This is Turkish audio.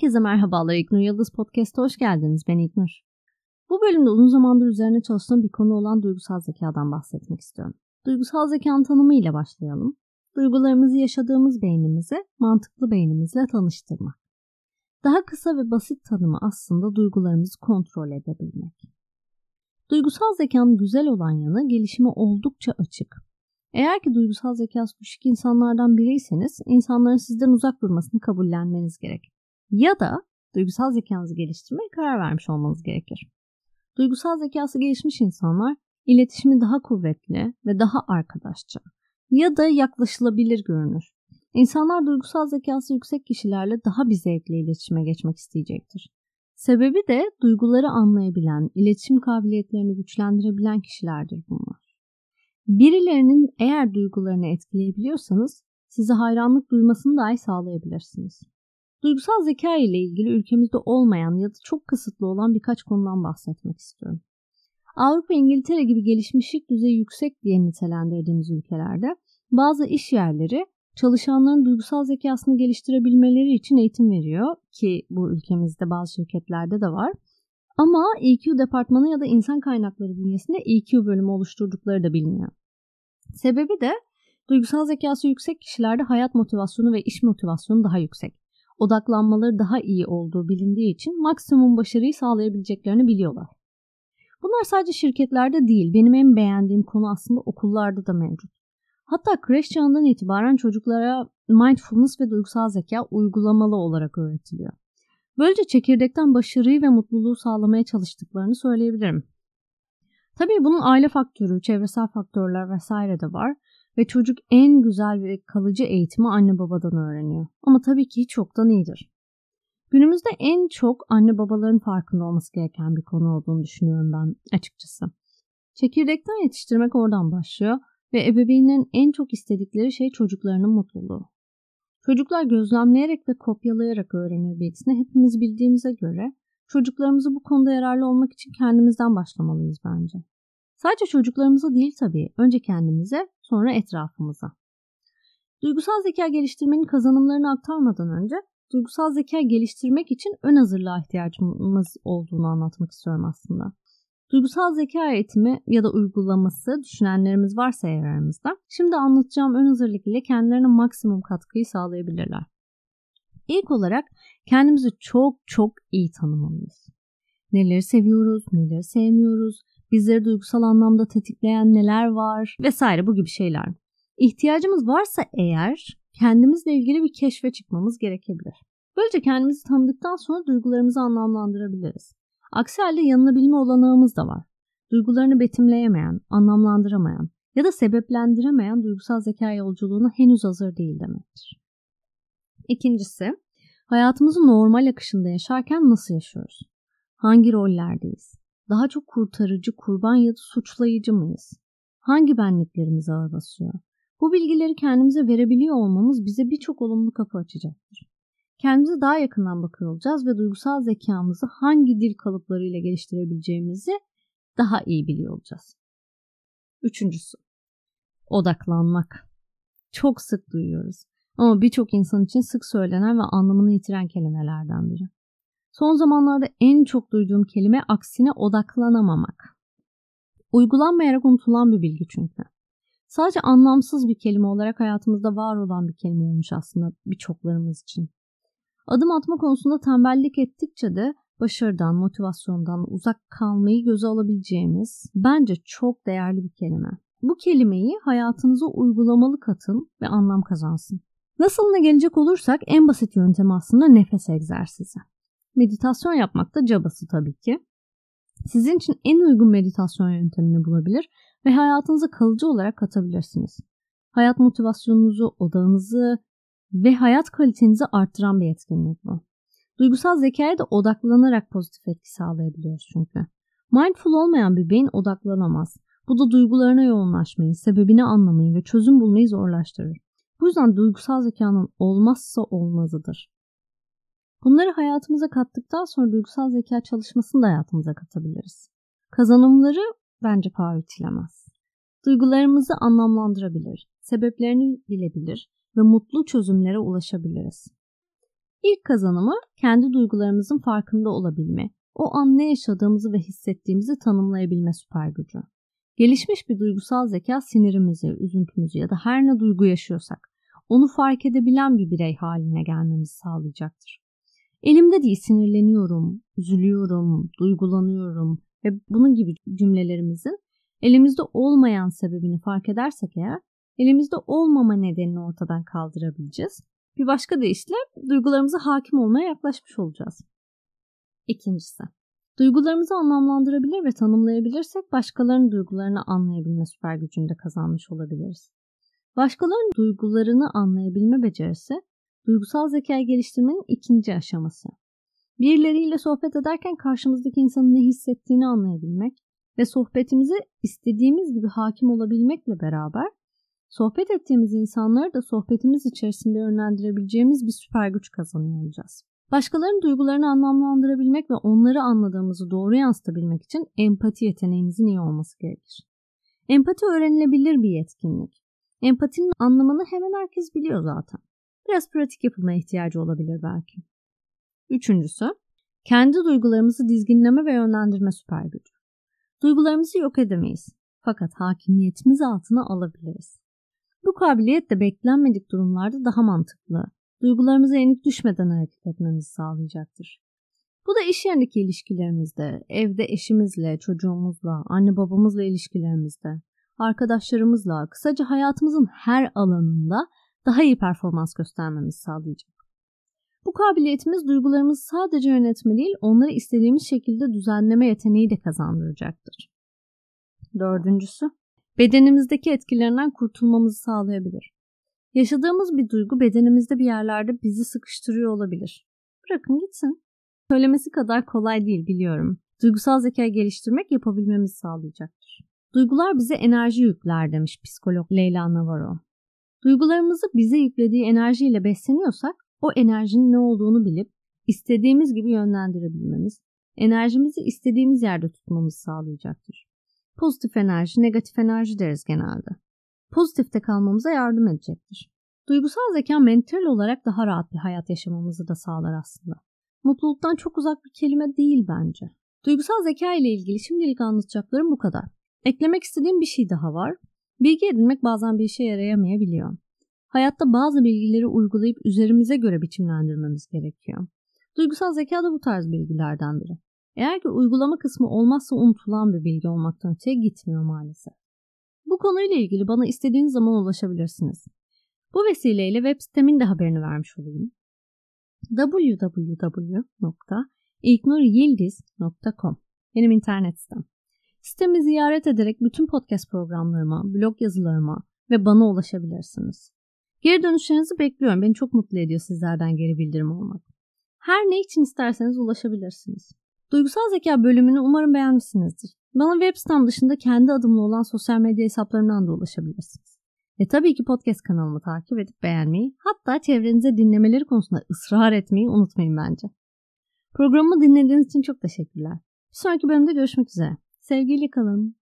Herkese merhabalar İknur Yıldız Podcast'a hoş geldiniz. Ben İknur. Bu bölümde uzun zamandır üzerine çalıştığım bir konu olan duygusal zekadan bahsetmek istiyorum. Duygusal zekanın tanımı ile başlayalım. Duygularımızı yaşadığımız beynimizi mantıklı beynimizle tanıştırmak. Daha kısa ve basit tanımı aslında duygularımızı kontrol edebilmek. Duygusal zekanın güzel olan yanı gelişimi oldukça açık. Eğer ki duygusal zekası düşük insanlardan biriyseniz insanların sizden uzak durmasını kabullenmeniz gerek ya da duygusal zekanızı geliştirmeye karar vermiş olmanız gerekir. Duygusal zekası gelişmiş insanlar iletişimi daha kuvvetli ve daha arkadaşça ya da yaklaşılabilir görünür. İnsanlar duygusal zekası yüksek kişilerle daha bir zevkle iletişime geçmek isteyecektir. Sebebi de duyguları anlayabilen, iletişim kabiliyetlerini güçlendirebilen kişilerdir bunlar. Birilerinin eğer duygularını etkileyebiliyorsanız size hayranlık duymasını dahi sağlayabilirsiniz. Duygusal zeka ile ilgili ülkemizde olmayan ya da çok kısıtlı olan birkaç konudan bahsetmek istiyorum. Avrupa, İngiltere gibi gelişmişlik düzeyi yüksek diye nitelendirdiğimiz ülkelerde bazı iş yerleri çalışanların duygusal zekasını geliştirebilmeleri için eğitim veriyor ki bu ülkemizde bazı şirketlerde de var. Ama EQ departmanı ya da insan kaynakları bünyesinde EQ bölümü oluşturdukları da biliniyor. Sebebi de duygusal zekası yüksek kişilerde hayat motivasyonu ve iş motivasyonu daha yüksek odaklanmaları daha iyi olduğu bilindiği için maksimum başarıyı sağlayabileceklerini biliyorlar. Bunlar sadece şirketlerde değil, benim en beğendiğim konu aslında okullarda da mevcut. Hatta kreş çağından itibaren çocuklara mindfulness ve duygusal zeka uygulamalı olarak öğretiliyor. Böylece çekirdekten başarıyı ve mutluluğu sağlamaya çalıştıklarını söyleyebilirim. Tabii bunun aile faktörü, çevresel faktörler vesaire de var ve çocuk en güzel ve kalıcı eğitimi anne babadan öğreniyor. Ama tabii ki hiç yoktan iyidir. Günümüzde en çok anne babaların farkında olması gereken bir konu olduğunu düşünüyorum ben açıkçası. Çekirdekten yetiştirmek oradan başlıyor ve ebeveynlerin en çok istedikleri şey çocuklarının mutluluğu. Çocuklar gözlemleyerek ve kopyalayarak öğrenir bilgisini hepimiz bildiğimize göre çocuklarımızı bu konuda yararlı olmak için kendimizden başlamalıyız bence. Sadece çocuklarımıza değil tabii, önce kendimize, sonra etrafımıza. Duygusal zeka geliştirmenin kazanımlarını aktarmadan önce duygusal zeka geliştirmek için ön hazırlığa ihtiyacımız olduğunu anlatmak istiyorum aslında. Duygusal zeka eğitimi ya da uygulaması düşünenlerimiz varsa eğer aramızda, şimdi anlatacağım ön hazırlık ile kendilerine maksimum katkıyı sağlayabilirler. İlk olarak kendimizi çok çok iyi tanımalıyız. Neleri seviyoruz, neleri sevmiyoruz, bizleri duygusal anlamda tetikleyen neler var vesaire bu gibi şeyler. İhtiyacımız varsa eğer kendimizle ilgili bir keşfe çıkmamız gerekebilir. Böylece kendimizi tanıdıktan sonra duygularımızı anlamlandırabiliriz. Aksi halde yanılabilme olanağımız da var. Duygularını betimleyemeyen, anlamlandıramayan ya da sebeplendiremeyen duygusal zeka yolculuğuna henüz hazır değil demektir. İkincisi, hayatımızı normal akışında yaşarken nasıl yaşıyoruz? Hangi rollerdeyiz? Daha çok kurtarıcı, kurban ya da suçlayıcı mıyız? Hangi benliklerimiz ağır basıyor? Bu bilgileri kendimize verebiliyor olmamız bize birçok olumlu kapı açacaktır. Kendimize daha yakından bakıyor olacağız ve duygusal zekamızı hangi dil kalıplarıyla geliştirebileceğimizi daha iyi biliyor olacağız. Üçüncüsü, odaklanmak. Çok sık duyuyoruz ama birçok insan için sık söylenen ve anlamını yitiren kelimelerden biri. Son zamanlarda en çok duyduğum kelime aksine odaklanamamak. Uygulanmayarak unutulan bir bilgi çünkü. Sadece anlamsız bir kelime olarak hayatımızda var olan bir kelime olmuş aslında birçoklarımız için. Adım atma konusunda tembellik ettikçe de başarıdan, motivasyondan uzak kalmayı göze alabileceğimiz bence çok değerli bir kelime. Bu kelimeyi hayatınıza uygulamalı katın ve anlam kazansın. Nasılına gelecek olursak en basit yöntem aslında nefes egzersizi. Meditasyon yapmak da cabası tabii ki. Sizin için en uygun meditasyon yöntemini bulabilir ve hayatınıza kalıcı olarak katabilirsiniz. Hayat motivasyonunuzu, odağınızı ve hayat kalitenizi arttıran bir etkinlik bu. Duygusal zekaya da odaklanarak pozitif etki sağlayabiliyoruz çünkü. Mindful olmayan bir beyin odaklanamaz. Bu da duygularına yoğunlaşmayı, sebebini anlamayı ve çözüm bulmayı zorlaştırır. Bu yüzden duygusal zekanın olmazsa olmazıdır. Bunları hayatımıza kattıktan sonra duygusal zeka çalışmasını da hayatımıza katabiliriz. Kazanımları bence paha biçilemez. Duygularımızı anlamlandırabilir, sebeplerini bilebilir ve mutlu çözümlere ulaşabiliriz. İlk kazanımı kendi duygularımızın farkında olabilme, o an ne yaşadığımızı ve hissettiğimizi tanımlayabilme süper gücü. Gelişmiş bir duygusal zeka sinirimizi, üzüntümüzü ya da her ne duygu yaşıyorsak onu fark edebilen bir birey haline gelmemizi sağlayacaktır. Elimde değil sinirleniyorum, üzülüyorum, duygulanıyorum ve bunun gibi cümlelerimizin elimizde olmayan sebebini fark edersek eğer elimizde olmama nedenini ortadan kaldırabileceğiz. Bir başka deyişle duygularımıza hakim olmaya yaklaşmış olacağız. İkincisi, duygularımızı anlamlandırabilir ve tanımlayabilirsek başkalarının duygularını anlayabilme süper gücünde kazanmış olabiliriz. Başkalarının duygularını anlayabilme becerisi, duygusal zekayı geliştirmenin ikinci aşaması. Birileriyle sohbet ederken karşımızdaki insanın ne hissettiğini anlayabilmek ve sohbetimize istediğimiz gibi hakim olabilmekle beraber sohbet ettiğimiz insanları da sohbetimiz içerisinde yönlendirebileceğimiz bir süper güç kazanıyor. Başkalarının duygularını anlamlandırabilmek ve onları anladığımızı doğru yansıtabilmek için empati yeteneğimizin iyi olması gerekir. Empati öğrenilebilir bir yetkinlik. Empatinin anlamını hemen herkes biliyor zaten. Biraz pratik yapılmaya ihtiyacı olabilir belki. Üçüncüsü, kendi duygularımızı dizginleme ve yönlendirme süper gücü. Duygularımızı yok edemeyiz. Fakat hakimiyetimiz altına alabiliriz. Bu kabiliyet de beklenmedik durumlarda daha mantıklı, duygularımıza yenik düşmeden hareket etmemizi sağlayacaktır. Bu da iş yerindeki ilişkilerimizde, evde eşimizle, çocuğumuzla, anne babamızla ilişkilerimizde, arkadaşlarımızla, kısaca hayatımızın her alanında daha iyi performans göstermemizi sağlayacak. Bu kabiliyetimiz duygularımızı sadece yönetme değil, onları istediğimiz şekilde düzenleme yeteneği de kazandıracaktır. Dördüncüsü, bedenimizdeki etkilerinden kurtulmamızı sağlayabilir. Yaşadığımız bir duygu bedenimizde bir yerlerde bizi sıkıştırıyor olabilir. Bırakın gitsin. Söylemesi kadar kolay değil biliyorum. Duygusal zeka geliştirmek yapabilmemizi sağlayacaktır. Duygular bize enerji yükler demiş psikolog Leyla Navarro. Duygularımızı bize yüklediği enerjiyle besleniyorsak o enerjinin ne olduğunu bilip istediğimiz gibi yönlendirebilmemiz, enerjimizi istediğimiz yerde tutmamızı sağlayacaktır. Pozitif enerji, negatif enerji deriz genelde. Pozitifte kalmamıza yardım edecektir. Duygusal zeka mental olarak daha rahat bir hayat yaşamamızı da sağlar aslında. Mutluluktan çok uzak bir kelime değil bence. Duygusal zeka ile ilgili şimdilik anlatacaklarım bu kadar. Eklemek istediğim bir şey daha var. Bilgi edinmek bazen bir işe yarayamayabiliyor. Hayatta bazı bilgileri uygulayıp üzerimize göre biçimlendirmemiz gerekiyor. Duygusal zeka da bu tarz bilgilerden biri. Eğer ki uygulama kısmı olmazsa unutulan bir bilgi olmaktan öteye gitmiyor maalesef. Bu konuyla ilgili bana istediğiniz zaman ulaşabilirsiniz. Bu vesileyle web sitemin de haberini vermiş olayım. www.ilknuryildiz.com Benim internet sitem. Sitemi ziyaret ederek bütün podcast programlarıma, blog yazılarıma ve bana ulaşabilirsiniz. Geri dönüşlerinizi bekliyorum. Beni çok mutlu ediyor sizlerden geri bildirim almak. Her ne için isterseniz ulaşabilirsiniz. Duygusal zeka bölümünü umarım beğenmişsinizdir. Bana web sitem dışında kendi adımlı olan sosyal medya hesaplarından da ulaşabilirsiniz. Ve tabii ki podcast kanalımı takip edip beğenmeyi, hatta çevrenize dinlemeleri konusunda ısrar etmeyi unutmayın bence. Programımı dinlediğiniz için çok teşekkürler. Bir sonraki bölümde görüşmek üzere. Sevgiyle kalın.